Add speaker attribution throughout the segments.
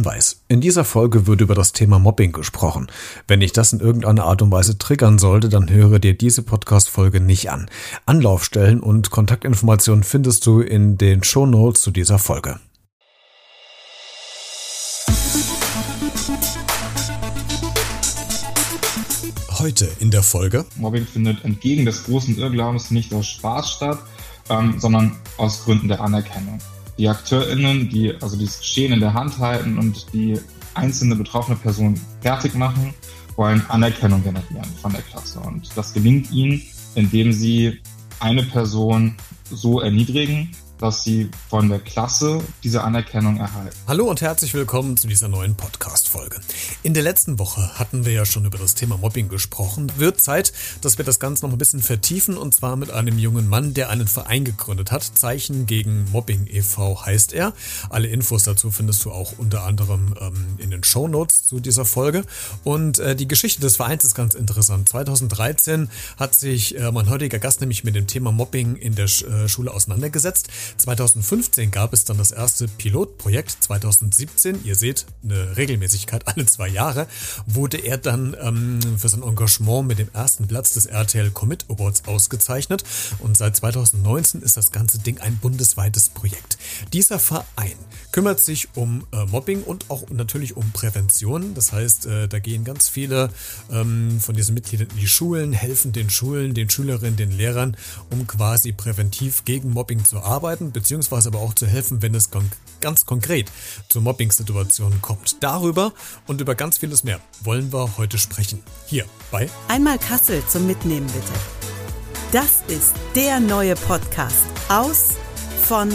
Speaker 1: Hinweis. In dieser Folge wird über das Thema Mobbing gesprochen. Wenn ich das in irgendeiner Art und Weise triggern sollte, dann höre dir diese Podcast-Folge nicht an. Anlaufstellen und Kontaktinformationen findest du in den Show Notes zu dieser Folge. Heute in der Folge.
Speaker 2: Mobbing findet entgegen des großen Irrglaubens nicht aus Spaß statt, ähm, sondern aus Gründen der Anerkennung die AkteurInnen, die also dieses Geschehen in der Hand halten und die einzelne betroffene Person fertig machen, wollen Anerkennung generieren von der Klasse. Und das gelingt ihnen, indem sie eine Person so erniedrigen, dass sie von der Klasse diese Anerkennung erhalten.
Speaker 1: Hallo und herzlich willkommen zu dieser neuen Podcast-Folge. In der letzten Woche hatten wir ja schon über das Thema Mobbing gesprochen. Wird Zeit, dass wir das Ganze noch ein bisschen vertiefen und zwar mit einem jungen Mann, der einen Verein gegründet hat. Zeichen gegen Mobbing e.V. heißt er. Alle Infos dazu findest du auch unter anderem ähm, in den Show Notes zu dieser Folge. Und äh, die Geschichte des Vereins ist ganz interessant. 2013 hat sich äh, mein heutiger Gast nämlich mit dem Thema Mobbing in der Sch äh, Schule auseinandergesetzt. 2015 gab es dann das erste Pilotprojekt. 2017, ihr seht, eine Regelmäßigkeit alle zwei Jahre, wurde er dann ähm, für sein Engagement mit dem ersten Platz des RTL Commit Awards ausgezeichnet. Und seit 2019 ist das ganze Ding ein bundesweites Projekt. Dieser Verein kümmert sich um äh, Mobbing und auch natürlich um Prävention. Das heißt, äh, da gehen ganz viele ähm, von diesen Mitgliedern in die Schulen, helfen den Schulen, den Schülerinnen, den Lehrern, um quasi präventiv gegen Mobbing zu arbeiten, beziehungsweise aber auch zu helfen, wenn es kon ganz konkret zu Mobbing-Situationen kommt. Darüber und über ganz vieles mehr wollen wir heute sprechen. Hier bei
Speaker 3: Einmal Kassel zum Mitnehmen bitte. Das ist der neue Podcast aus, von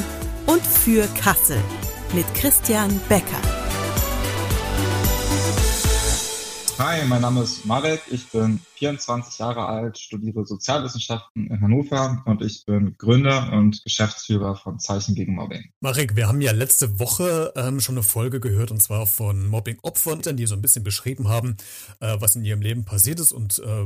Speaker 3: und für Kassel mit Christian Becker.
Speaker 2: Hi, mein Name ist Marek, ich bin 24 Jahre alt, studiere Sozialwissenschaften in Hannover und ich bin Gründer und Geschäftsführer von Zeichen gegen Mobbing.
Speaker 1: Marek, wir haben ja letzte Woche ähm, schon eine Folge gehört und zwar von Mobbing-Opfern, die so ein bisschen beschrieben haben, äh, was in ihrem Leben passiert ist und äh,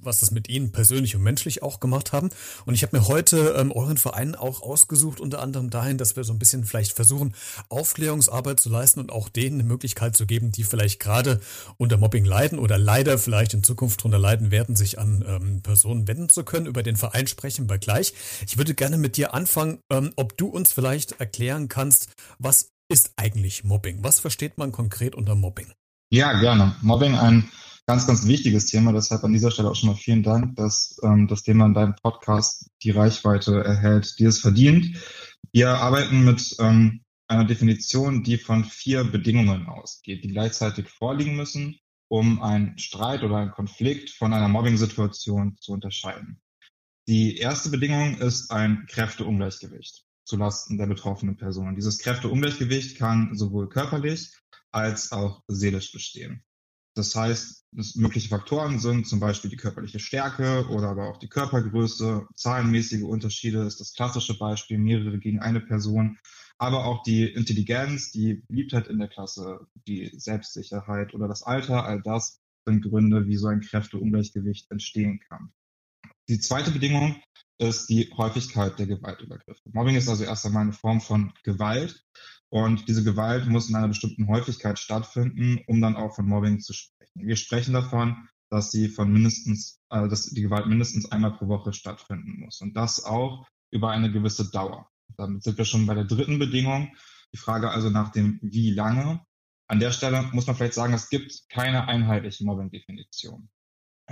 Speaker 1: was das mit ihnen persönlich und menschlich auch gemacht haben. Und ich habe mir heute ähm, euren Verein auch ausgesucht, unter anderem dahin, dass wir so ein bisschen vielleicht versuchen, Aufklärungsarbeit zu leisten und auch denen eine Möglichkeit zu geben, die vielleicht gerade unter Mobbing leiden oder leider vielleicht in Zukunft darunter leiden werden, sich an ähm, Personen wenden zu können. Über den Verein sprechen wir gleich. Ich würde gerne mit dir anfangen, ähm, ob du uns vielleicht erklären kannst, was ist eigentlich Mobbing? Was versteht man konkret unter Mobbing?
Speaker 2: Ja, gerne. Mobbing ein ganz, ganz wichtiges Thema. Deshalb an dieser Stelle auch schon mal vielen Dank, dass ähm, das Thema in deinem Podcast die Reichweite erhält, die es verdient. Wir arbeiten mit ähm, einer Definition, die von vier Bedingungen ausgeht, die gleichzeitig vorliegen müssen um einen Streit oder einen Konflikt von einer Mobbing-Situation zu unterscheiden. Die erste Bedingung ist ein Kräfteungleichgewicht zulasten der betroffenen Person. Dieses Kräfteungleichgewicht kann sowohl körperlich als auch seelisch bestehen. Das heißt, mögliche Faktoren sind zum Beispiel die körperliche Stärke oder aber auch die Körpergröße, zahlenmäßige Unterschiede ist das klassische Beispiel, mehrere gegen eine Person, aber auch die Intelligenz, die Beliebtheit in der Klasse, die Selbstsicherheit oder das Alter, all das sind Gründe, wie so ein Kräfteungleichgewicht entstehen kann. Die zweite Bedingung ist die Häufigkeit der Gewaltübergriffe. Mobbing ist also erst einmal eine Form von Gewalt und diese Gewalt muss in einer bestimmten Häufigkeit stattfinden, um dann auch von Mobbing zu sprechen. Wir sprechen davon, dass sie von mindestens, äh, dass die Gewalt mindestens einmal pro Woche stattfinden muss und das auch über eine gewisse Dauer. Damit sind wir schon bei der dritten Bedingung. Die Frage also nach dem wie lange. An der Stelle muss man vielleicht sagen, es gibt keine einheitliche Mobbing-Definition.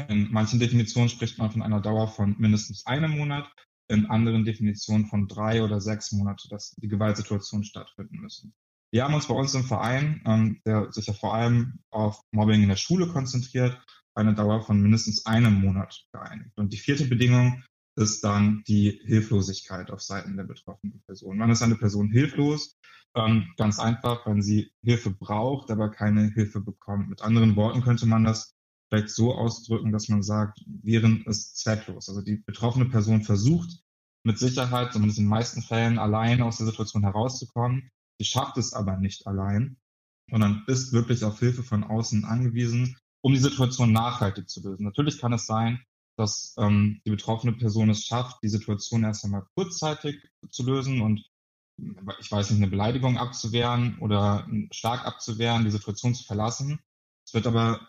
Speaker 2: In manchen Definitionen spricht man von einer Dauer von mindestens einem Monat, in anderen Definitionen von drei oder sechs Monate, dass die Gewaltsituationen stattfinden müssen. Wir haben uns bei uns im Verein, ähm, der sich ja vor allem auf Mobbing in der Schule konzentriert, eine Dauer von mindestens einem Monat geeinigt. Und die vierte Bedingung ist dann die Hilflosigkeit auf Seiten der betroffenen Person. Wann ist eine Person hilflos? Ähm, ganz einfach, wenn sie Hilfe braucht, aber keine Hilfe bekommt. Mit anderen Worten könnte man das vielleicht so ausdrücken, dass man sagt, Wehren ist zwecklos. Also die betroffene Person versucht mit Sicherheit, zumindest in den meisten Fällen, allein aus der Situation herauszukommen. Sie schafft es aber nicht allein, sondern ist wirklich auf Hilfe von außen angewiesen, um die Situation nachhaltig zu lösen. Natürlich kann es sein, dass ähm, die betroffene Person es schafft, die Situation erst einmal kurzzeitig zu lösen und ich weiß nicht, eine Beleidigung abzuwehren oder stark abzuwehren, die Situation zu verlassen. Es wird aber,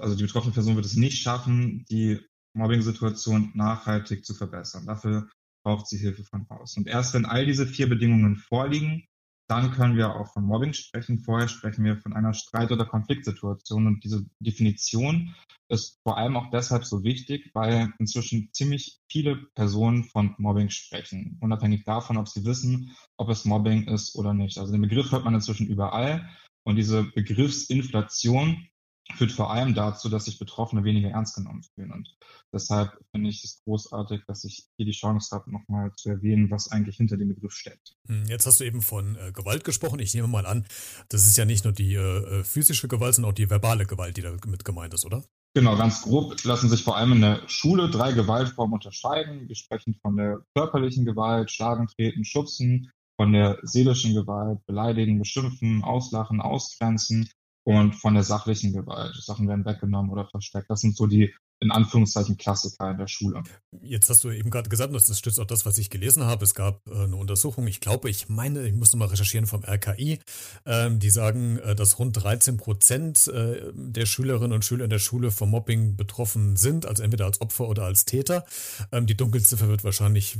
Speaker 2: also die betroffene Person wird es nicht schaffen, die Mobbing-Situation nachhaltig zu verbessern. Dafür braucht sie Hilfe von außen. Und erst wenn all diese vier Bedingungen vorliegen, dann können wir auch von Mobbing sprechen. Vorher sprechen wir von einer Streit- oder Konfliktsituation. Und diese Definition ist vor allem auch deshalb so wichtig, weil inzwischen ziemlich viele Personen von Mobbing sprechen, unabhängig davon, ob sie wissen, ob es Mobbing ist oder nicht. Also den Begriff hört man inzwischen überall. Und diese Begriffsinflation führt vor allem dazu, dass sich Betroffene weniger ernst genommen fühlen. Und deshalb finde ich es großartig, dass ich hier die Chance habe, nochmal zu erwähnen, was eigentlich hinter dem Begriff steckt.
Speaker 1: Hm, jetzt hast du eben von äh, Gewalt gesprochen. Ich nehme mal an, das ist ja nicht nur die äh, physische Gewalt, sondern auch die verbale Gewalt, die damit gemeint ist, oder?
Speaker 2: Genau, ganz grob lassen sich vor allem in der Schule drei Gewaltformen unterscheiden. Wir sprechen von der körperlichen Gewalt, Schlagen, Treten, Schubsen, von der seelischen Gewalt, Beleidigen, Beschimpfen, Auslachen, Ausgrenzen und von der sachlichen Gewalt. Sachen werden weggenommen oder versteckt. Das sind so die in Anführungszeichen Klassiker in der Schule.
Speaker 1: Jetzt hast du eben gerade gesagt, das stützt auch das, was ich gelesen habe. Es gab äh, eine Untersuchung, ich glaube, ich meine, ich musste mal recherchieren vom RKI, ähm, die sagen, äh, dass rund 13 Prozent äh, der Schülerinnen und Schüler in der Schule vom Mobbing betroffen sind, also entweder als Opfer oder als Täter. Ähm, die Dunkelziffer wird wahrscheinlich,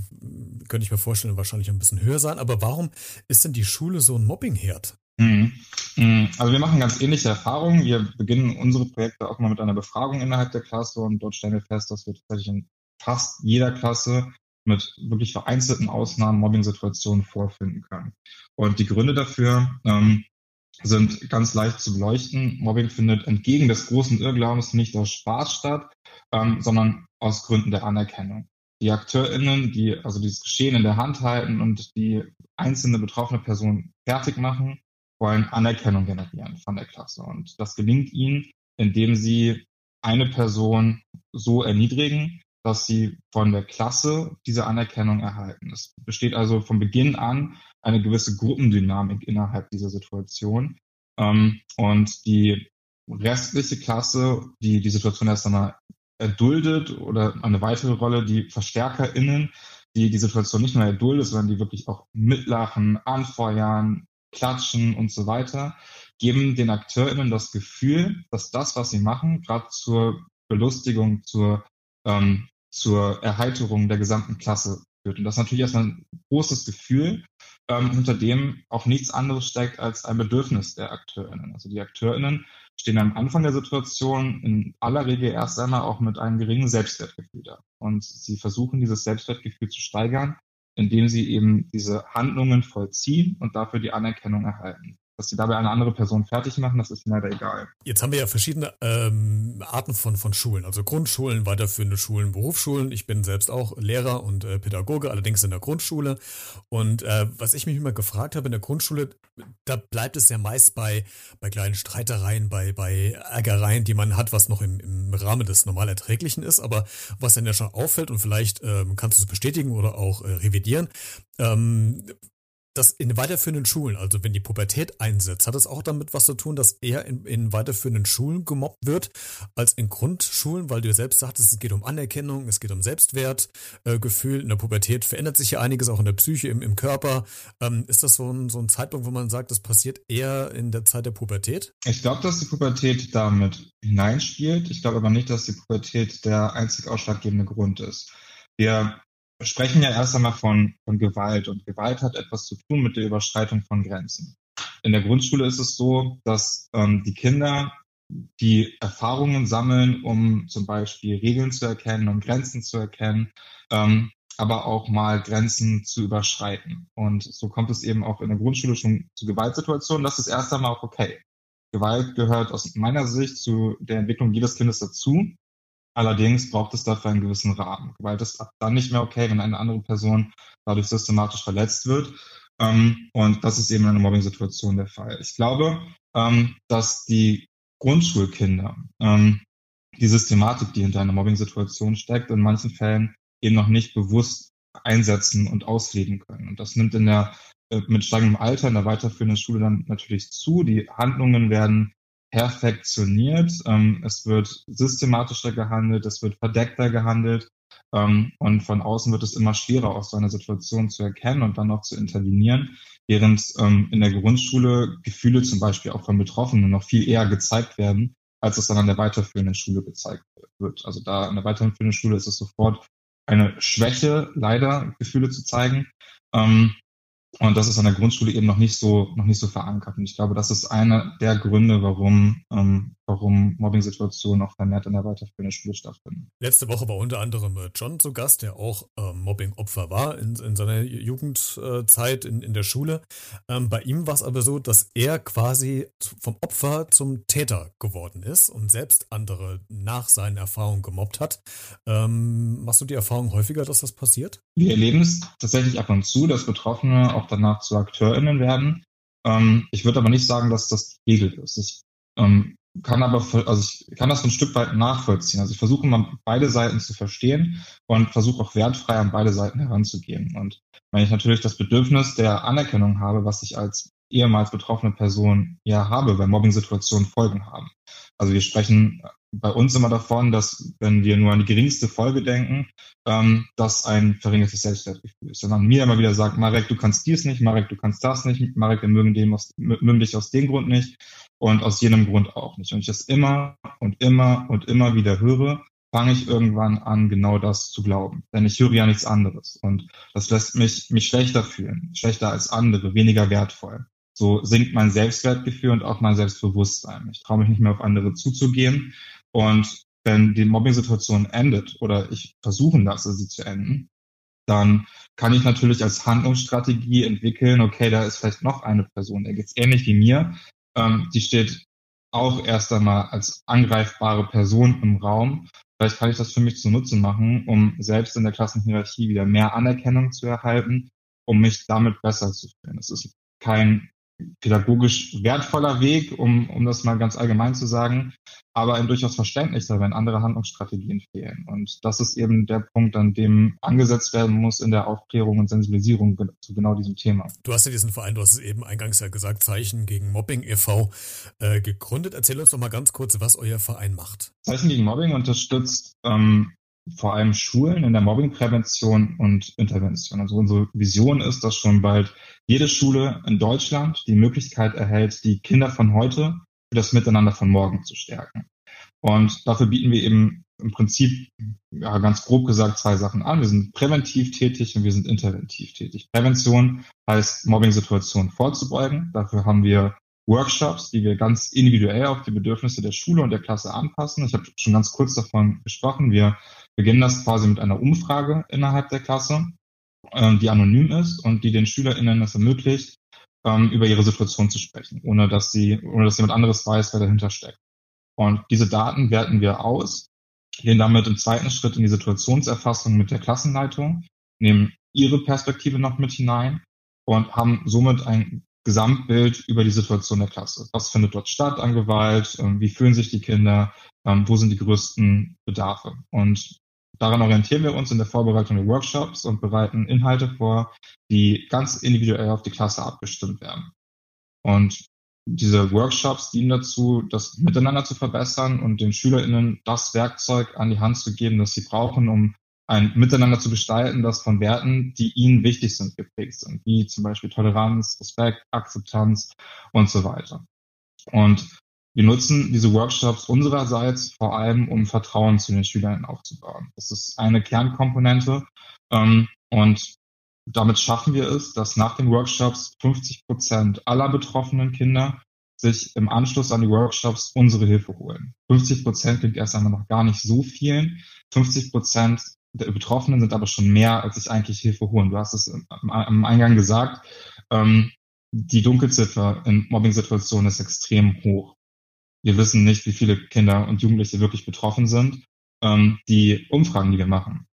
Speaker 1: könnte ich mir vorstellen, wahrscheinlich ein bisschen höher sein. Aber warum ist denn die Schule so ein Mobbingherd?
Speaker 2: Mhm. Mhm. Also wir machen ganz ähnliche Erfahrungen. Wir beginnen unsere Projekte auch mal mit einer Befragung innerhalb der Klasse und dort stellen wir fest, dass wir tatsächlich in fast jeder Klasse mit wirklich vereinzelten Ausnahmen Mobbing-Situationen vorfinden können. Und die Gründe dafür ähm, sind ganz leicht zu beleuchten. Mobbing findet entgegen des großen Irrglaubens nicht aus Spaß statt, ähm, sondern aus Gründen der Anerkennung. Die AkteurInnen, die also dieses Geschehen in der Hand halten und die einzelne betroffene Person fertig machen, wollen Anerkennung generieren von der Klasse. Und das gelingt ihnen, indem sie eine Person so erniedrigen, dass sie von der Klasse diese Anerkennung erhalten. Es besteht also von Beginn an eine gewisse Gruppendynamik innerhalb dieser Situation. Ähm, und die restliche Klasse, die die Situation erst einmal erduldet oder eine weitere Rolle, die VerstärkerInnen, die die Situation nicht nur erduldet, sondern die wirklich auch mitlachen, anfeuern, klatschen und so weiter, geben den AkteurInnen das Gefühl, dass das, was sie machen, gerade zur Belustigung, zur, ähm, zur Erheiterung der gesamten Klasse führt. Und das ist natürlich erstmal ein großes Gefühl, ähm, hinter dem auch nichts anderes steckt als ein Bedürfnis der AkteurInnen. Also die AkteurInnen stehen am Anfang der Situation in aller Regel erst einmal auch mit einem geringen Selbstwertgefühl da. Und sie versuchen, dieses Selbstwertgefühl zu steigern, indem sie eben diese Handlungen vollziehen und dafür die Anerkennung erhalten. Dass sie dabei eine andere Person fertig machen, das ist leider egal.
Speaker 1: Jetzt haben wir ja verschiedene ähm, Arten von, von Schulen, also Grundschulen, weiterführende Schulen, Berufsschulen. Ich bin selbst auch Lehrer und äh, Pädagoge, allerdings in der Grundschule. Und äh, was ich mich immer gefragt habe in der Grundschule, da bleibt es ja meist bei, bei kleinen Streitereien, bei, bei Ärgereien, die man hat, was noch im, im Rahmen des normal Erträglichen ist. Aber was dann ja schon auffällt, und vielleicht ähm, kannst du es bestätigen oder auch äh, revidieren, ähm, das in weiterführenden Schulen, also wenn die Pubertät einsetzt, hat das auch damit was zu tun, dass eher in, in weiterführenden Schulen gemobbt wird als in Grundschulen, weil du ja selbst sagtest, es geht um Anerkennung, es geht um Selbstwertgefühl. Äh, in der Pubertät verändert sich ja einiges auch in der Psyche, im, im Körper. Ähm, ist das so ein, so ein Zeitpunkt, wo man sagt, das passiert eher in der Zeit der Pubertät?
Speaker 2: Ich glaube, dass die Pubertät damit hineinspielt. Ich glaube aber nicht, dass die Pubertät der einzig ausschlaggebende Grund ist. Wir wir sprechen ja erst einmal von, von Gewalt und Gewalt hat etwas zu tun mit der Überschreitung von Grenzen. In der Grundschule ist es so, dass ähm, die Kinder die Erfahrungen sammeln, um zum Beispiel Regeln zu erkennen und Grenzen zu erkennen, ähm, aber auch mal Grenzen zu überschreiten. Und so kommt es eben auch in der Grundschule schon zu Gewaltsituationen. Das ist erst einmal auch okay. Gewalt gehört aus meiner Sicht zu der Entwicklung jedes Kindes dazu. Allerdings braucht es dafür einen gewissen Rahmen. Gewalt ist ab dann nicht mehr okay, wenn eine andere Person dadurch systematisch verletzt wird. Ähm, und das ist eben in einer Mobbing-Situation der Fall. Ich glaube, ähm, dass die Grundschulkinder ähm, die Systematik, die hinter einer Mobbing-Situation steckt, in manchen Fällen eben noch nicht bewusst einsetzen und ausleben können. Und das nimmt in der äh, mit steigendem Alter in der weiterführenden Schule dann natürlich zu. Die Handlungen werden perfektioniert. Ähm, es wird systematischer gehandelt, es wird verdeckter gehandelt. Ähm, und von außen wird es immer schwerer, aus so einer Situation zu erkennen und dann auch zu intervenieren. während ähm, in der Grundschule Gefühle zum Beispiel auch von Betroffenen noch viel eher gezeigt werden, als es dann an der weiterführenden Schule gezeigt wird. Also da an der weiterführenden Schule ist es sofort eine Schwäche, leider Gefühle zu zeigen. Ähm, und das ist an der Grundschule eben noch nicht so, noch nicht so verankert. Und ich glaube, das ist einer der Gründe, warum, ähm, warum Mobbing-Situationen auch vermehrt in der weiterführenden Schule stattfinden.
Speaker 1: Letzte Woche war unter anderem äh, John zu Gast, der auch ähm, Mobbing-Opfer war in, in seiner Jugendzeit in, in der Schule. Ähm, bei ihm war es aber so, dass er quasi vom Opfer zum Täter geworden ist und selbst andere nach seinen Erfahrungen gemobbt hat. Ähm, machst du die Erfahrung häufiger, dass das passiert?
Speaker 2: Wir erleben es tatsächlich ab und zu, dass Betroffene auch danach zu AkteurInnen werden. Ähm, ich würde aber nicht sagen, dass das die Regel ist. Ich ähm, kann aber, also ich kann das ein Stück weit nachvollziehen. Also ich versuche mal beide Seiten zu verstehen und versuche auch wertfrei an beide Seiten heranzugehen. Und wenn ich natürlich das Bedürfnis der Anerkennung habe, was ich als ehemals betroffene Person ja habe, weil Mobbing-Situationen Folgen haben. Also wir sprechen bei uns immer davon, dass wenn wir nur an die geringste Folge denken, ähm, dass ein verringertes Selbstwertgefühl ist. Sondern mir immer wieder sagt, Marek, du kannst dies nicht, Marek, du kannst das nicht, Marek, wir mögen, dem aus, mögen dich aus dem Grund nicht und aus jenem Grund auch nicht. Und ich das immer und immer und immer wieder höre, fange ich irgendwann an, genau das zu glauben. Denn ich höre ja nichts anderes. Und das lässt mich, mich schlechter fühlen, schlechter als andere, weniger wertvoll. So sinkt mein Selbstwertgefühl und auch mein Selbstbewusstsein. Ich traue mich nicht mehr auf andere zuzugehen. Und wenn die Mobbing-Situation endet oder ich versuchen lasse, sie zu enden, dann kann ich natürlich als Handlungsstrategie entwickeln, okay, da ist vielleicht noch eine Person, der geht's ähnlich wie mir, ähm, die steht auch erst einmal als angreifbare Person im Raum. Vielleicht kann ich das für mich zunutze machen, um selbst in der Klassenhierarchie wieder mehr Anerkennung zu erhalten, um mich damit besser zu fühlen. Das ist kein pädagogisch wertvoller Weg, um, um das mal ganz allgemein zu sagen, aber ein durchaus verständlicher, wenn andere Handlungsstrategien fehlen. Und das ist eben der Punkt, an dem angesetzt werden muss in der Aufklärung und Sensibilisierung zu genau diesem Thema.
Speaker 1: Du hast ja diesen Verein, du hast es eben eingangs ja gesagt, Zeichen gegen Mobbing e.V. Äh, gegründet. Erzähl uns doch mal ganz kurz, was euer Verein macht.
Speaker 2: Zeichen gegen Mobbing unterstützt ähm, vor allem Schulen in der Mobbingprävention und Intervention. Also unsere Vision ist, dass schon bald jede Schule in Deutschland die Möglichkeit erhält, die Kinder von heute für das Miteinander von morgen zu stärken. Und dafür bieten wir eben im Prinzip, ja, ganz grob gesagt, zwei Sachen an. Wir sind präventiv tätig und wir sind interventiv tätig. Prävention heißt, Mobbing-Situationen vorzubeugen. Dafür haben wir Workshops, die wir ganz individuell auf die Bedürfnisse der Schule und der Klasse anpassen. Ich habe schon ganz kurz davon gesprochen. Wir beginnen das quasi mit einer Umfrage innerhalb der Klasse, äh, die anonym ist und die den SchülerInnen es ermöglicht, ähm, über ihre Situation zu sprechen, ohne dass sie, ohne dass jemand anderes weiß, wer dahinter steckt. Und diese Daten werten wir aus, gehen damit im zweiten Schritt in die Situationserfassung mit der Klassenleitung, nehmen ihre Perspektive noch mit hinein und haben somit ein Gesamtbild über die Situation der Klasse. Was findet dort statt an Gewalt? Ähm, wie fühlen sich die Kinder? Ähm, wo sind die größten Bedarfe? Und Daran orientieren wir uns in der Vorbereitung der Workshops und bereiten Inhalte vor, die ganz individuell auf die Klasse abgestimmt werden. Und diese Workshops dienen dazu, das Miteinander zu verbessern und den SchülerInnen das Werkzeug an die Hand zu geben, das sie brauchen, um ein Miteinander zu gestalten, das von Werten, die ihnen wichtig sind, geprägt sind, wie zum Beispiel Toleranz, Respekt, Akzeptanz und so weiter. Und wir nutzen diese Workshops unsererseits vor allem, um Vertrauen zu den Schülern aufzubauen. Das ist eine Kernkomponente. Ähm, und damit schaffen wir es, dass nach den Workshops 50 Prozent aller betroffenen Kinder sich im Anschluss an die Workshops unsere Hilfe holen. 50 Prozent klingt erst einmal noch gar nicht so vielen. 50 Prozent der Betroffenen sind aber schon mehr, als sich eigentlich Hilfe holen. Du hast es am Eingang gesagt. Ähm, die Dunkelziffer in Mobbing-Situationen ist extrem hoch. Wir wissen nicht, wie viele Kinder und Jugendliche wirklich betroffen sind. Ähm, die Umfragen, die wir machen,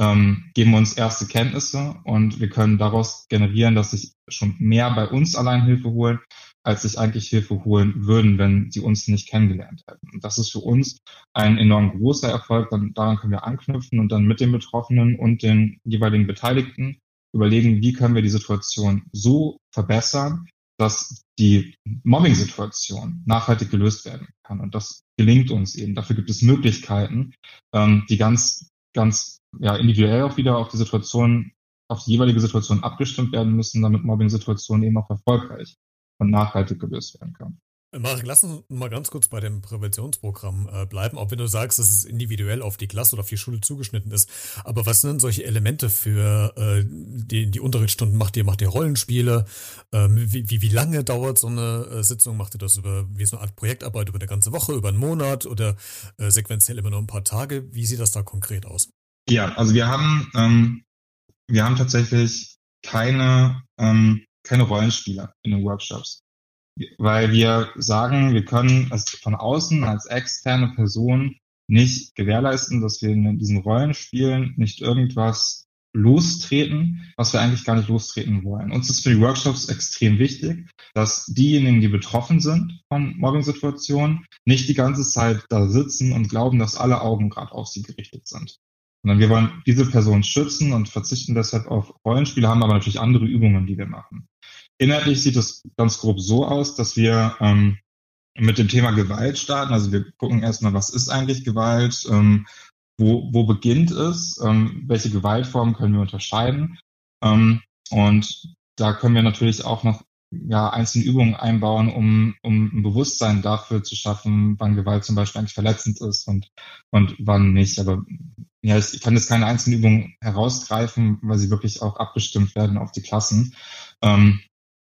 Speaker 2: ähm, geben uns erste Kenntnisse und wir können daraus generieren, dass sich schon mehr bei uns allein Hilfe holen, als sich eigentlich Hilfe holen würden, wenn sie uns nicht kennengelernt hätten. Und das ist für uns ein enorm großer Erfolg. Dann, daran können wir anknüpfen und dann mit den Betroffenen und den jeweiligen Beteiligten überlegen, wie können wir die Situation so verbessern, dass die Mobbing-Situation nachhaltig gelöst werden kann. Und das gelingt uns eben. Dafür gibt es Möglichkeiten, ähm, die ganz, ganz ja, individuell auch wieder auf die Situation auf die jeweilige Situation abgestimmt werden müssen, damit Mobbing-Situationen eben auch erfolgreich und nachhaltig gelöst werden können.
Speaker 1: Marek, lass uns mal ganz kurz bei dem Präventionsprogramm äh, bleiben, auch wenn du sagst, dass es individuell auf die Klasse oder auf die Schule zugeschnitten ist. Aber was sind denn solche Elemente für äh, die, die Unterrichtsstunden? Macht ihr, macht ihr Rollenspiele? Ähm, wie, wie, wie lange dauert so eine äh, Sitzung? Macht ihr das über wie so eine Art Projektarbeit über eine ganze Woche, über einen Monat oder äh, sequenziell immer nur ein paar Tage? Wie sieht das da konkret aus?
Speaker 2: Ja, also wir haben, ähm, wir haben tatsächlich keine, ähm, keine Rollenspieler in den Workshops weil wir sagen, wir können es von außen als externe Person nicht gewährleisten, dass wir in diesen Rollenspielen nicht irgendwas lostreten, was wir eigentlich gar nicht lostreten wollen. Uns ist für die Workshops extrem wichtig, dass diejenigen, die betroffen sind von Mobbing-Situationen, nicht die ganze Zeit da sitzen und glauben, dass alle Augen gerade auf sie gerichtet sind. Sondern wir wollen diese Person schützen und verzichten deshalb auf Rollenspiele, haben aber natürlich andere Übungen, die wir machen. Inhaltlich sieht es ganz grob so aus, dass wir ähm, mit dem Thema Gewalt starten. Also wir gucken erstmal, was ist eigentlich Gewalt, ähm, wo, wo beginnt es, ähm, welche Gewaltformen können wir unterscheiden. Ähm, und da können wir natürlich auch noch ja, einzelne Übungen einbauen, um, um ein Bewusstsein dafür zu schaffen, wann Gewalt zum Beispiel eigentlich verletzend ist und, und wann nicht. Aber ja, ich kann jetzt keine einzelnen Übungen herausgreifen, weil sie wirklich auch abgestimmt werden auf die Klassen. Ähm,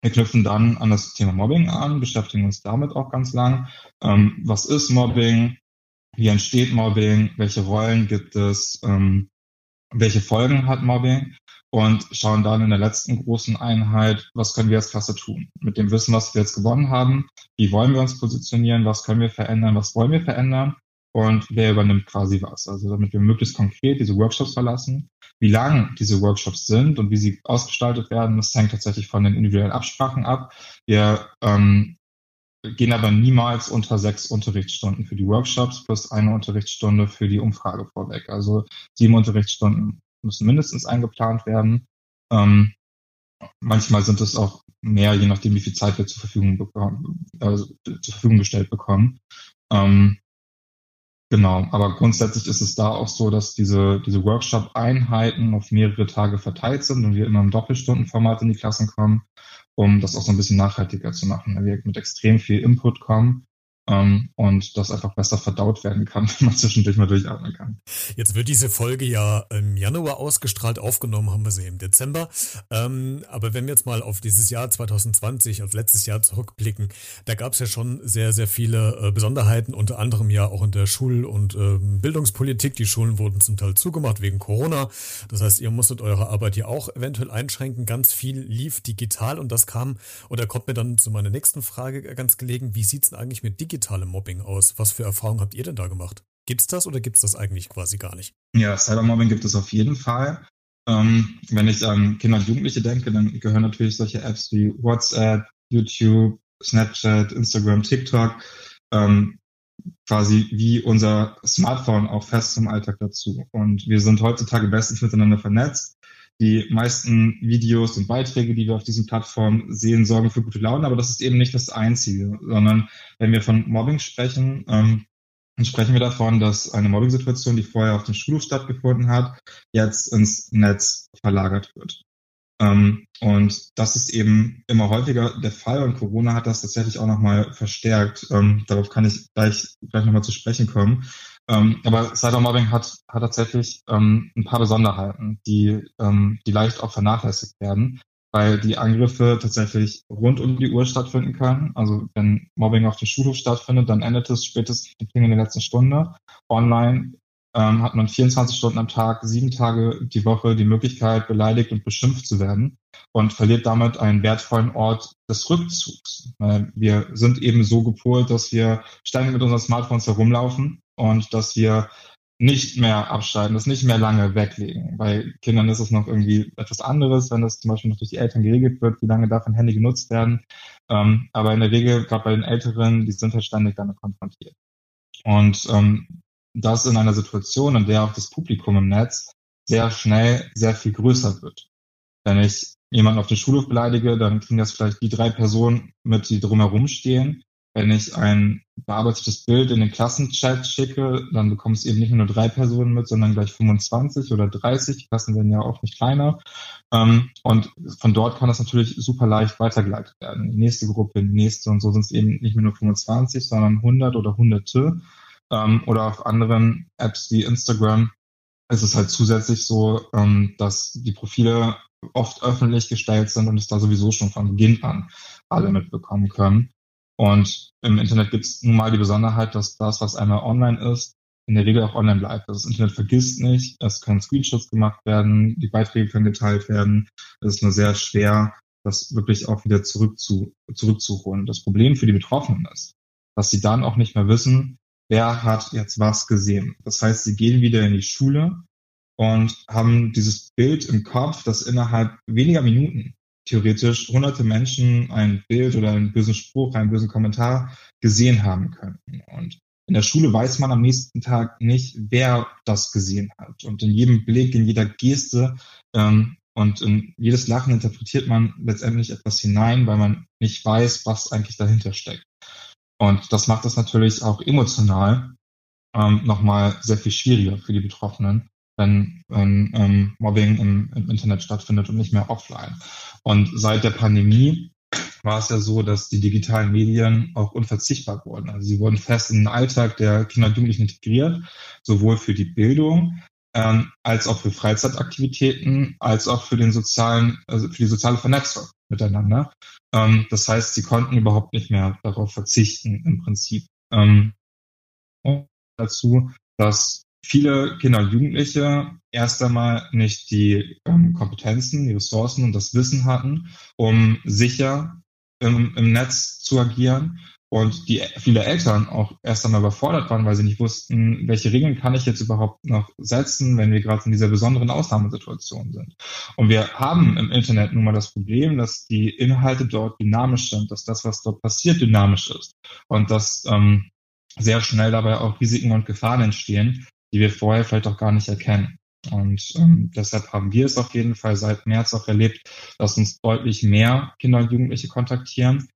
Speaker 2: wir knüpfen dann an das Thema Mobbing an, beschäftigen uns damit auch ganz lang. Ähm, was ist Mobbing? Wie entsteht Mobbing? Welche Rollen gibt es? Ähm, welche Folgen hat Mobbing? Und schauen dann in der letzten großen Einheit, was können wir als Klasse tun? Mit dem Wissen, was wir jetzt gewonnen haben, wie wollen wir uns positionieren, was können wir verändern, was wollen wir verändern? Und wer übernimmt quasi was. Also damit wir möglichst konkret diese Workshops verlassen. Wie lang diese Workshops sind und wie sie ausgestaltet werden, das hängt tatsächlich von den individuellen Absprachen ab. Wir ähm, gehen aber niemals unter sechs Unterrichtsstunden für die Workshops plus eine Unterrichtsstunde für die Umfrage vorweg. Also sieben Unterrichtsstunden müssen mindestens eingeplant werden. Ähm, manchmal sind es auch mehr, je nachdem, wie viel Zeit wir zur Verfügung bekommen, also zur Verfügung gestellt bekommen. Ähm, Genau, aber grundsätzlich ist es da auch so, dass diese, diese Workshop-Einheiten auf mehrere Tage verteilt sind und wir immer im Doppelstundenformat in die Klassen kommen, um das auch so ein bisschen nachhaltiger zu machen. Wir mit extrem viel Input kommen ähm, und das einfach besser verdaut werden kann, wenn man zwischendurch mal durchatmen kann.
Speaker 1: Jetzt wird diese Folge ja im Januar ausgestrahlt, aufgenommen haben wir sie im Dezember. Ähm, aber wenn wir jetzt mal auf dieses Jahr 2020 als letztes Jahr zurückblicken, da gab es ja schon sehr, sehr viele äh, Besonderheiten, unter anderem ja auch in der Schul- und äh, Bildungspolitik. Die Schulen wurden zum Teil zugemacht wegen Corona. Das heißt, ihr musstet eure Arbeit ja auch eventuell einschränken. Ganz viel lief digital und das kam oder kommt mir dann zu meiner nächsten Frage ganz gelegen. Wie sieht's denn eigentlich mit digital digitale Mobbing aus? Was für Erfahrungen habt ihr denn da gemacht? Gibt's das oder gibt's das eigentlich quasi gar nicht?
Speaker 2: Ja, Cybermobbing gibt es auf jeden Fall. Ähm, wenn ich an Kinder und Jugendliche denke, dann gehören natürlich solche Apps wie WhatsApp, YouTube, Snapchat, Instagram, TikTok ähm, quasi wie unser Smartphone auch fest zum Alltag dazu. Und wir sind heutzutage bestens miteinander vernetzt. Die meisten Videos und Beiträge, die wir auf diesen Plattformen sehen, sorgen für gute Laune, aber das ist eben nicht das Einzige, sondern wenn wir von Mobbing sprechen, ähm, dann sprechen wir davon, dass eine Mobbing-Situation, die vorher auf dem Schulhof stattgefunden hat, jetzt ins Netz verlagert wird. Ähm, und das ist eben immer häufiger der Fall und Corona hat das tatsächlich auch nochmal verstärkt. Ähm, darauf kann ich gleich, gleich nochmal zu sprechen kommen. Ähm, aber Cybermobbing hat, hat tatsächlich ähm, ein paar Besonderheiten, die, ähm, die leicht auch vernachlässigt werden, weil die Angriffe tatsächlich rund um die Uhr stattfinden können. Also wenn Mobbing auf dem Schulhof stattfindet, dann endet es spätestens in der letzten Stunde. Online ähm, hat man 24 Stunden am Tag, sieben Tage die Woche die Möglichkeit, beleidigt und beschimpft zu werden und verliert damit einen wertvollen Ort des Rückzugs. Wir sind eben so gepolt, dass wir ständig mit unseren Smartphones herumlaufen und dass wir nicht mehr abschalten, das nicht mehr lange weglegen. Bei Kindern ist es noch irgendwie etwas anderes, wenn das zum Beispiel noch durch die Eltern geregelt wird, wie lange darf ein Handy genutzt werden. Ähm, aber in der Regel, gerade bei den Älteren, die sind halt ständig damit konfrontiert. Und ähm, das in einer Situation, in der auch das Publikum im Netz sehr schnell sehr viel größer wird. Wenn ich jemanden auf dem Schulhof beleidige, dann kriegen das vielleicht die drei Personen mit, die drumherum stehen. Wenn ich ein bearbeitetes Bild in den Klassenchat schicke, dann bekommen es eben nicht nur drei Personen mit, sondern gleich 25 oder 30. Die Klassen werden ja auch nicht kleiner. Ähm, und von dort kann das natürlich super leicht weitergeleitet werden. Die nächste Gruppe, die nächste und so sind es eben nicht mehr nur 25, sondern 100 oder Hunderte. Ähm, oder auf anderen Apps wie Instagram ist es halt zusätzlich so, ähm, dass die Profile oft öffentlich gestellt sind und es da sowieso schon von Beginn an alle mitbekommen können. Und im Internet gibt es nun mal die Besonderheit, dass das, was einmal online ist, in der Regel auch online bleibt. Also das Internet vergisst nicht, es können Screenshots gemacht werden, die Beiträge können geteilt werden. Es ist nur sehr schwer, das wirklich auch wieder zurück zu, zurückzuholen. Das Problem für die Betroffenen ist, dass sie dann auch nicht mehr wissen, wer hat jetzt was gesehen. Das heißt, sie gehen wieder in die Schule und haben dieses Bild im Kopf, das innerhalb weniger Minuten theoretisch hunderte Menschen ein Bild oder einen bösen Spruch, einen bösen Kommentar gesehen haben könnten. Und in der Schule weiß man am nächsten Tag nicht, wer das gesehen hat. Und in jedem Blick, in jeder Geste ähm, und in jedes Lachen interpretiert man letztendlich etwas hinein, weil man nicht weiß, was eigentlich dahinter steckt. Und das macht es natürlich auch emotional ähm, nochmal sehr viel schwieriger für die Betroffenen, wenn, wenn ähm, Mobbing im, im Internet stattfindet und nicht mehr offline. Und seit der Pandemie war es ja so, dass die digitalen Medien auch unverzichtbar wurden. Also sie wurden fest in den Alltag der Kinder und Jugendlichen integriert, sowohl für die Bildung ähm, als auch für Freizeitaktivitäten, als auch für den sozialen, also für die soziale Vernetzung miteinander. Ähm, das heißt, sie konnten überhaupt nicht mehr darauf verzichten im Prinzip. Ähm, dazu, dass viele Kinder und Jugendliche erst einmal nicht die ähm, Kompetenzen, die Ressourcen und das Wissen hatten, um sicher im, im Netz zu agieren und die viele Eltern auch erst einmal überfordert waren, weil sie nicht wussten, welche Regeln kann ich jetzt überhaupt noch setzen, wenn wir gerade in dieser besonderen Ausnahmesituation sind. Und wir haben im Internet nun mal das Problem, dass die Inhalte dort dynamisch sind, dass das, was dort passiert, dynamisch ist und dass ähm, sehr schnell dabei auch Risiken und Gefahren entstehen, die wir vorher vielleicht auch gar nicht erkennen. Und ähm, deshalb haben wir es auf jeden Fall seit März auch erlebt, dass uns deutlich mehr Kinder und Jugendliche kontaktieren.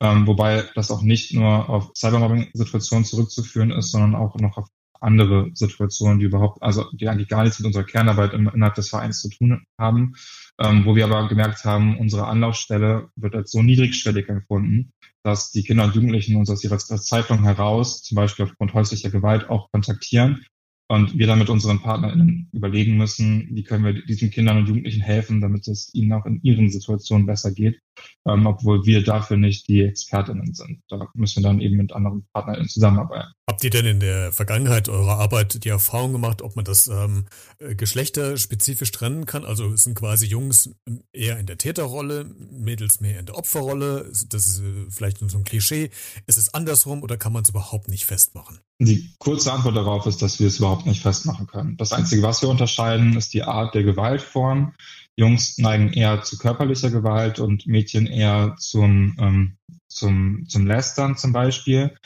Speaker 2: Ähm, wobei das auch nicht nur auf Cybermobbing-Situationen zurückzuführen ist, sondern auch noch auf andere Situationen, die überhaupt, also die eigentlich gar nichts mit unserer Kernarbeit innerhalb des Vereins zu tun haben, ähm, wo wir aber gemerkt haben, unsere Anlaufstelle wird als so niedrigschwellig empfunden, dass die Kinder und Jugendlichen uns aus ihrer Zeitung heraus, zum Beispiel aufgrund häuslicher Gewalt, auch kontaktieren und wir dann mit unseren PartnerInnen überlegen müssen, wie können wir diesen Kindern und Jugendlichen helfen, damit es ihnen auch in ihren Situationen besser geht, ähm, obwohl wir dafür nicht die ExpertInnen sind. Da müssen wir dann eben mit anderen PartnerInnen zusammenarbeiten.
Speaker 1: Habt ihr denn in der Vergangenheit eurer Arbeit die Erfahrung gemacht, ob man das ähm, äh, geschlechterspezifisch trennen kann? Also sind quasi Jungs eher in der Täterrolle, Mädels mehr in der Opferrolle? Das ist äh, vielleicht so ein Klischee. Ist es andersrum oder kann man es überhaupt nicht festmachen?
Speaker 2: Die kurze Antwort darauf ist, dass wir es überhaupt nicht festmachen können. Das Einzige, was wir unterscheiden, ist die Art der Gewaltform. Jungs neigen eher zu körperlicher Gewalt und Mädchen eher zum, ähm, zum, zum Lästern zum Beispiel.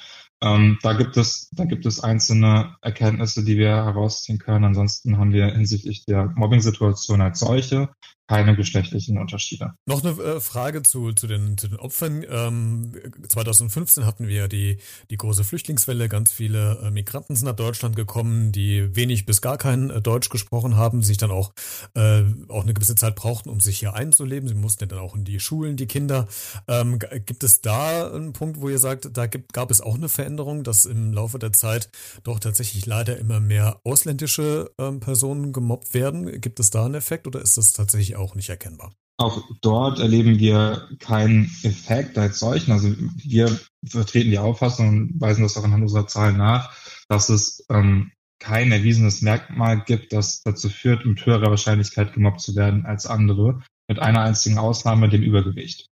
Speaker 2: Ähm, da gibt es, da gibt es einzelne Erkenntnisse, die wir herausziehen können. Ansonsten haben wir hinsichtlich der Mobbing-Situation als solche keine geschlechtlichen Unterschiede.
Speaker 1: Noch eine äh, Frage zu, zu, den, zu den Opfern. Ähm, 2015 hatten wir die, die große Flüchtlingswelle. Ganz viele äh, Migranten sind nach Deutschland gekommen, die wenig bis gar kein äh, Deutsch gesprochen haben, sich dann auch, äh, auch eine gewisse Zeit brauchten, um sich hier einzuleben. Sie mussten ja dann auch in die Schulen, die Kinder. Ähm, gibt es da einen Punkt, wo ihr sagt, da gibt, gab es auch eine Veränderung, dass im Laufe der Zeit doch tatsächlich leider immer mehr ausländische ähm, Personen gemobbt werden? Gibt es da einen Effekt oder ist das tatsächlich auch nicht erkennbar.
Speaker 2: Auch dort erleben wir keinen Effekt als solchen. Also wir vertreten die Auffassung und weisen das auch anhand unserer Zahlen nach, dass es ähm, kein erwiesenes Merkmal gibt, das dazu führt, mit höherer Wahrscheinlichkeit gemobbt zu werden als andere, mit einer einzigen Ausnahme, dem Übergewicht.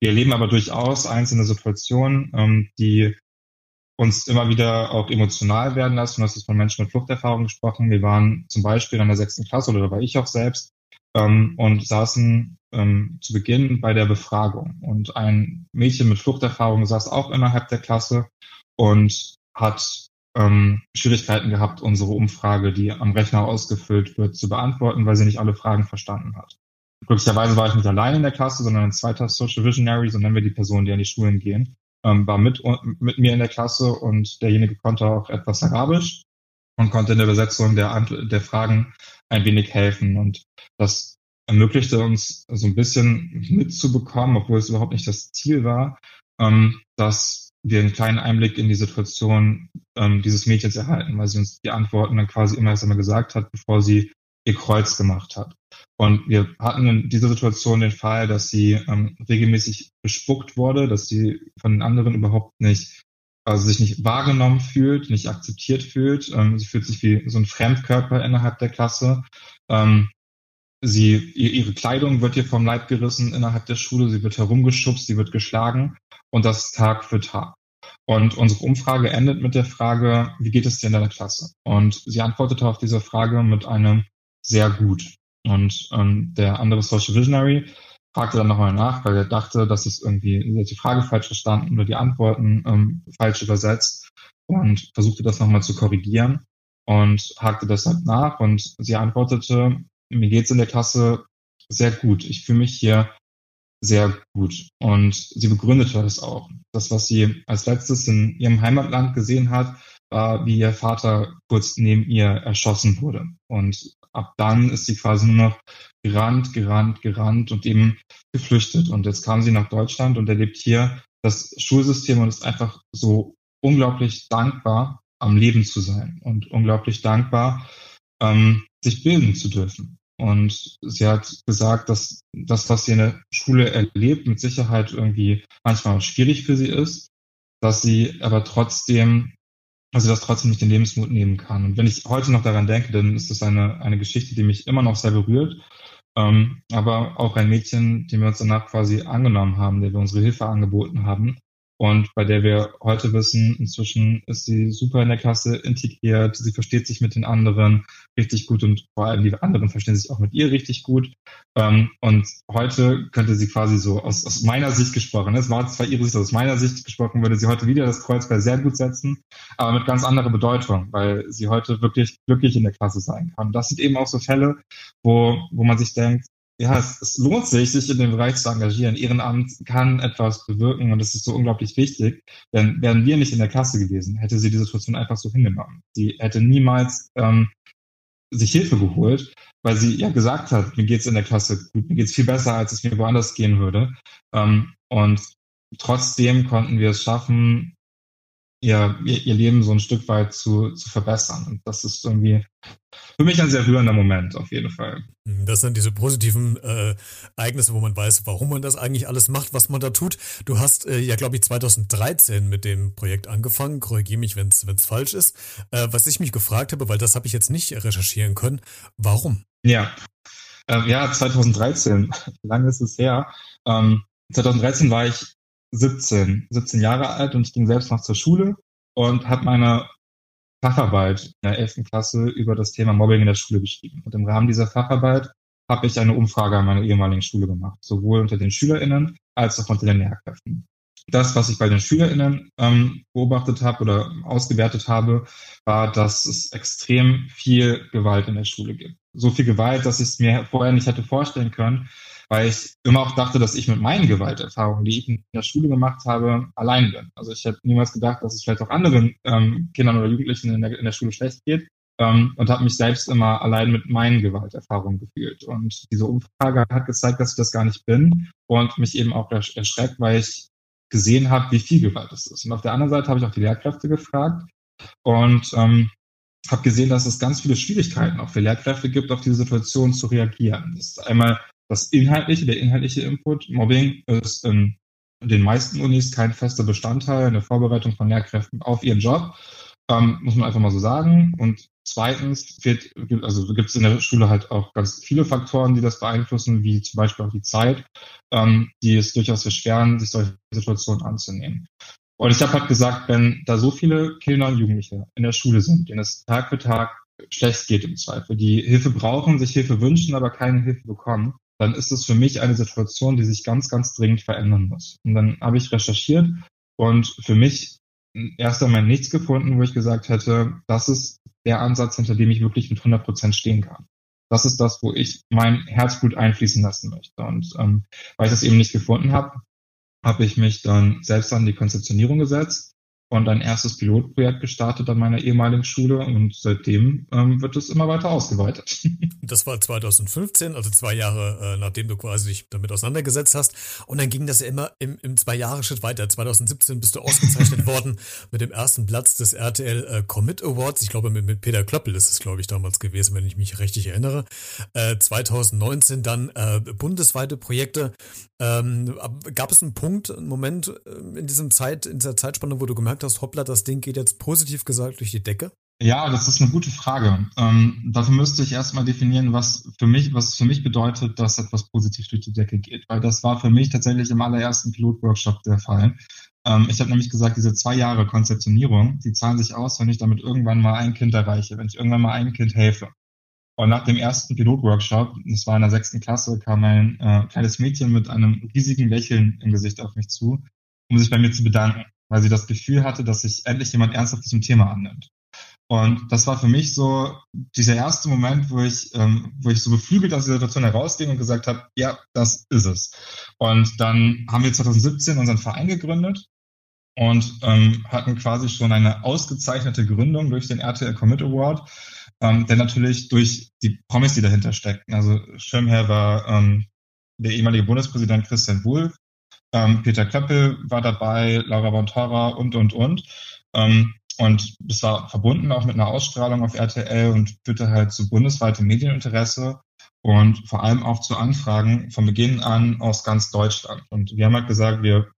Speaker 2: Wir erleben aber durchaus einzelne Situationen, ähm, die uns immer wieder auch emotional werden lassen. Du hast jetzt von Menschen mit Fluchterfahrung gesprochen. Wir waren zum Beispiel in der sechsten Klasse oder da war ich auch selbst ähm, und saßen ähm, zu Beginn bei der Befragung. Und ein Mädchen mit Fluchterfahrung saß auch innerhalb der Klasse und hat ähm, Schwierigkeiten gehabt, unsere Umfrage, die am Rechner ausgefüllt wird, zu beantworten, weil sie nicht alle Fragen verstanden hat. Glücklicherweise war ich nicht allein in der Klasse, sondern ein zweiter Social Visionary, so nennen wir die Personen, die an die Schulen gehen. ähm, war mit, mit mir in der Klasse und derjenige konnte auch etwas Arabisch und konnte in der Übersetzung der, der Fragen ein wenig helfen. Und das ermöglichte uns so ein bisschen mitzubekommen, obwohl es überhaupt nicht das Ziel war, ähm, dass wir einen kleinen Einblick in die Situation ähm, dieses Mädchens erhalten, weil sie uns die Antworten dann quasi immer erst einmal gesagt hat, bevor sie ihr Kreuz gemacht hat. Und wir hatten in dieser Situation den Fall, dass sie ähm, regelmäßig bespuckt wurde, dass sie von den anderen überhaupt nicht, also sich nicht wahrgenommen fühlt, nicht akzeptiert fühlt. Ähm, sie fühlt sich wie so ein Fremdkörper innerhalb der Klasse. Ähm, sie, ihre Kleidung wird ihr vom Leib gerissen innerhalb der Schule, sie wird herumgeschubst, sie wird geschlagen und das Tag für Tag. Und unsere Umfrage endet mit der Frage, wie geht es dir in deiner Klasse? Und sie antwortete auf diese Frage mit einem sehr gut. Und ähm, der andere Social Visionary fragte dann nochmal nach, weil er dachte, dass es irgendwie die Frage falsch verstanden oder die Antworten ähm, falsch übersetzt und versuchte das nochmal zu korrigieren und hakte deshalb nach und sie antwortete, mir geht's in der Klasse sehr gut. Ich fühle mich hier sehr gut. Und sie begründete das auch. Das, was sie als letztes in ihrem Heimatland gesehen hat, war, wie ihr Vater kurz neben ihr erschossen wurde. Und ab dann ist sie quasi nur noch gerannt, gerannt, gerannt und eben geflüchtet. Und jetzt kam sie nach Deutschland und erlebt hier das Schulsystem und ist einfach so unglaublich dankbar, am Leben zu sein und unglaublich dankbar, ähm, sich bilden zu dürfen. Und sie hat gesagt, dass das, was sie in der Schule erlebt, mit Sicherheit irgendwie manchmal schwierig für sie ist, dass sie aber trotzdem also das trotzdem nicht den Lebensmut nehmen kann. Und wenn ich heute noch daran denke, dann ist das eine, eine Geschichte, die mich immer noch sehr berührt. Ähm, aber auch ein Mädchen, dem wir uns danach quasi angenommen haben, der wir unsere Hilfe angeboten haben und bei der wir heute wissen, inzwischen ist sie super in der Klasse integriert, sie versteht sich mit den anderen richtig gut und vor allem die anderen verstehen sich auch mit ihr richtig gut. Ähm, und heute könnte sie quasi so aus, aus meiner Sicht gesprochen, es war zwar ihre Sicht, aus meiner Sicht gesprochen, würde sie heute wieder das Kreuzball sehr gut setzen, aber mit ganz anderer Bedeutung, weil sie heute wirklich glücklich in der Klasse sein kann. Das sind eben auch so Fälle, wo, wo man sich denkt, ja, es, es lohnt sich, sich in dem Bereich zu engagieren. Ehrenamt kann etwas bewirken und es ist so unglaublich wichtig. Denn wären wir nicht in der Klasse gewesen, hätte sie die Situation einfach so hingenommen. Sie hätte niemals ähm, sich Hilfe geholt, weil sie ja gesagt hat, mir geht's in der Klasse gut, mir geht's viel besser, als es mir woanders gehen würde. Ähm, und trotzdem konnten wir es schaffen, ihr, ihr Leben so ein Stück weit zu, zu verbessern. Und das ist irgendwie für mich ein sehr rührender Moment, auf jeden Fall.
Speaker 1: Mhm, das sind diese positiven äh, Ereignisse, wo man weiß, warum man das eigentlich alles macht, was man da tut. Du hast äh, ja, glaube ich, 2013 mit dem Projekt angefangen. Korrigiere mich, wenn es falsch ist. Äh, was ich mich gefragt habe, weil das habe ich jetzt nicht recherchieren können, warum?
Speaker 2: Ja, äh, ja, 2013, lange ist es her. Ähm, 2013 war ich 17, 17 Jahre alt und ich ging selbst noch zur Schule und habe meine Facharbeit in der 11. Klasse über das Thema Mobbing in der Schule geschrieben. Und im Rahmen dieser Facharbeit habe ich eine Umfrage an meiner ehemaligen Schule gemacht, sowohl unter den SchülerInnen als auch unter den Lehrkräften. Das, was ich bei den SchülerInnen ähm, beobachtet habe oder ausgewertet habe, war, dass es extrem viel Gewalt in der Schule gibt. So viel Gewalt, dass ich es mir vorher nicht hätte vorstellen können, weil ich immer auch dachte, dass ich mit meinen Gewalterfahrungen, die ich in der Schule gemacht habe, allein bin. Also ich hätte niemals gedacht, dass es vielleicht auch anderen ähm, Kindern oder Jugendlichen in der, in der Schule schlecht geht ähm, und habe mich selbst immer allein mit meinen Gewalterfahrungen gefühlt. Und diese Umfrage hat gezeigt, dass ich das gar nicht bin und mich eben auch erschreckt, weil ich gesehen habe, wie viel Gewalt es ist. Und auf der anderen Seite habe ich auch die Lehrkräfte gefragt und ähm, habe gesehen, dass es ganz viele Schwierigkeiten auch für Lehrkräfte gibt, auf diese Situation zu reagieren. Das ist einmal das Inhaltliche, der inhaltliche Input. Mobbing ist in den meisten Unis kein fester Bestandteil in der Vorbereitung von Lehrkräften auf ihren Job, ähm, muss man einfach mal so sagen. Und zweitens wird, also gibt es in der Schule halt auch ganz viele Faktoren, die das beeinflussen, wie zum Beispiel auch die Zeit, ähm, die es durchaus erschweren, sich solche Situationen anzunehmen. Und ich habe halt gesagt, wenn da so viele Kinder und Jugendliche in der Schule sind, denen es Tag für Tag schlecht geht im Zweifel, die Hilfe brauchen, sich Hilfe wünschen, aber keine Hilfe bekommen, dann ist es für mich eine Situation, die sich ganz, ganz dringend verändern muss. Und dann habe ich recherchiert und für mich erst einmal nichts gefunden, wo ich gesagt hätte, das ist der Ansatz, hinter dem ich wirklich mit 100 Prozent stehen kann. Das ist das, wo ich mein Herzblut einfließen lassen möchte. Und ähm, weil ich das eben nicht gefunden habe, habe ich mich dann selbst an die Konzeptionierung gesetzt und ein erstes Pilotprojekt gestartet an meiner ehemaligen Schule und seitdem ähm, wird es immer weiter ausgeweitet.
Speaker 1: Das war 2015, also zwei Jahre, äh, nachdem du quasi dich damit auseinandergesetzt hast. Und dann ging das ja immer im, im Zwei-Jahre-Schritt weiter. 2017 bist du ausgezeichnet worden mit dem ersten Platz des RTL äh, Commit Awards. Ich glaube, mit, mit Peter Klöppel ist es, glaube ich, damals gewesen, wenn ich mich richtig erinnere. Äh, 2019 dann äh, bundesweite Projekte. Ähm, gab es einen Punkt, einen Moment äh, in diesem Zeit, in dieser Zeitspanne, wo du gemerkt hast, hoppla, das Ding geht jetzt positiv gesagt durch die Decke?
Speaker 2: Ja, das ist eine gute Frage. Ähm, dafür müsste ich erstmal definieren, was für mich, was für mich bedeutet, dass etwas positiv durch die Decke geht. Weil das war für mich tatsächlich im allerersten Pilotworkshop der Fall. Ähm, ich habe nämlich gesagt, diese zwei Jahre Konzeptionierung, die zahlen sich aus, wenn ich damit irgendwann mal ein Kind erreiche, wenn ich irgendwann mal einem Kind helfe. Und nach dem ersten Pilotworkshop, das war in der sechsten Klasse, kam ein äh, kleines Mädchen mit einem riesigen Lächeln im Gesicht auf mich zu, um sich bei mir zu bedanken, weil sie das Gefühl hatte, dass sich endlich jemand ernsthaft diesem Thema annimmt. Und das war für mich so dieser erste Moment, wo ich, ähm, wo ich so beflügelt aus der Situation herausging und gesagt habe, ja, das ist es. Und dann haben wir 2017 unseren Verein gegründet und ähm, hatten quasi schon eine ausgezeichnete Gründung durch den RTL Commit Award, ähm, der natürlich durch die Promis, die dahinter steckten. Also Schirmherr war ähm, der ehemalige Bundespräsident Christian Wulff, ähm, Peter Klöppel war dabei, Laura Bontora und, und, und. Ähm, und das war verbunden auch mit einer Ausstrahlung auf RTL und führte halt zu bundesweitem Medieninteresse und vor allem auch zu Anfragen von Beginn an aus ganz Deutschland. Und wir haben halt gesagt, wir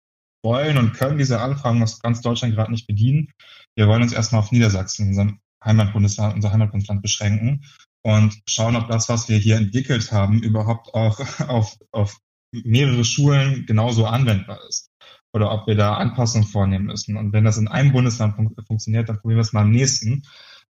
Speaker 2: wollen und können diese Anfragen aus ganz Deutschland gerade nicht bedienen. Wir wollen uns erstmal auf Niedersachsen, unserem Heimatbundesland, unser Heimatbundesland beschränken und schauen, ob das, was wir hier entwickelt haben, überhaupt auch auf, auf mehrere Schulen genauso anwendbar ist oder ob wir da Anpassungen vornehmen müssen. Und wenn das in einem Bundesland fun funktioniert, dann probieren wir es mal im nächsten.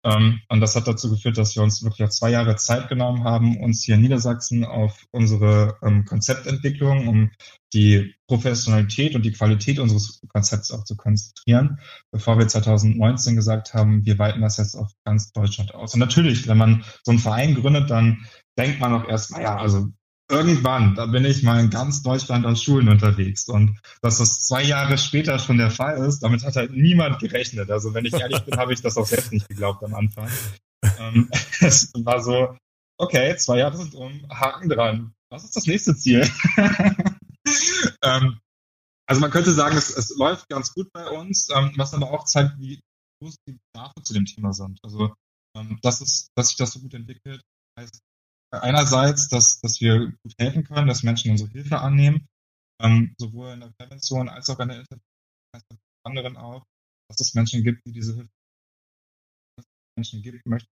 Speaker 2: Ähm, und das hat dazu geführt, dass wir uns wirklich zwei Jahre Zeit genommen haben, uns hier in Niedersachsen auf unsere ähm, Konzeptentwicklung, um die Professionalität und die Qualität unseres Konzepts auch zu konzentrieren, bevor wir 2019 gesagt haben, wir weiten das jetzt auf ganz Deutschland aus. Und natürlich, wenn man so einen Verein gründet, dann denkt man auch erst, naja, also irgendwann, da bin ich mal in ganz Deutschland an Schulen unterwegs. Und dass das zwei Jahre später schon der Fall ist, damit hat halt niemand gerechnet. Also wenn ich ehrlich bin, habe ich das auch selbst nicht geglaubt am Anfang. ähm, es war so, okay, zwei Jahre sind um, Haken dran. Was ist das nächste Ziel? ähm, also man könnte sagen, es, es läuft ganz gut bei uns, ähm, was aber auch zeigt, wie groß die Bedarfe zu dem Thema sind. Also ähm, dass, es, dass sich das so gut entwickelt, heißt einerseits, dass, dass wir gut helfen können, dass Menschen unsere Hilfe annehmen, ähm, sowohl in der Prävention als auch in der Intervention, anderen auch, dass es Menschen gibt, die diese Hilfe Menschen gibt, möchten.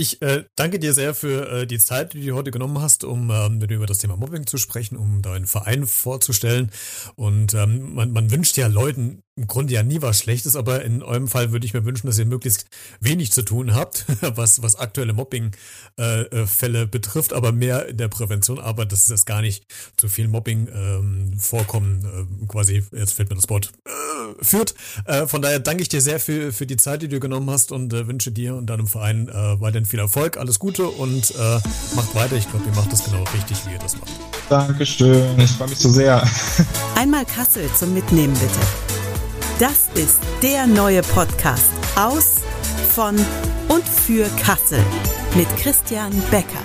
Speaker 1: Ich äh, danke dir sehr für äh, die Zeit, die du heute genommen hast, um ähm, mit über das Thema Mobbing zu sprechen, um deinen Verein vorzustellen. Und ähm, man, man wünscht ja Leuten im Grunde ja nie was Schlechtes, aber in eurem Fall würde ich mir wünschen, dass ihr möglichst wenig zu tun habt, was, was aktuelle Mobbing-Fälle äh, betrifft, aber mehr in der Prävention arbeitet, dass es gar nicht zu viel Mobbing ähm, vorkommen, äh, quasi, jetzt fällt mir das Wort, äh, führt. Äh, von daher danke ich dir sehr für, für die Zeit, die du genommen hast und äh, wünsche dir und deinem Verein äh, weiterhin viel Erfolg, alles Gute und äh, macht weiter. Ich glaube, ihr macht das genau richtig, wie ihr das macht.
Speaker 2: Dankeschön, ich freue mich so sehr.
Speaker 3: Einmal Kassel zum Mitnehmen bitte. Das ist der neue Podcast aus, von und für Kassel mit Christian Becker.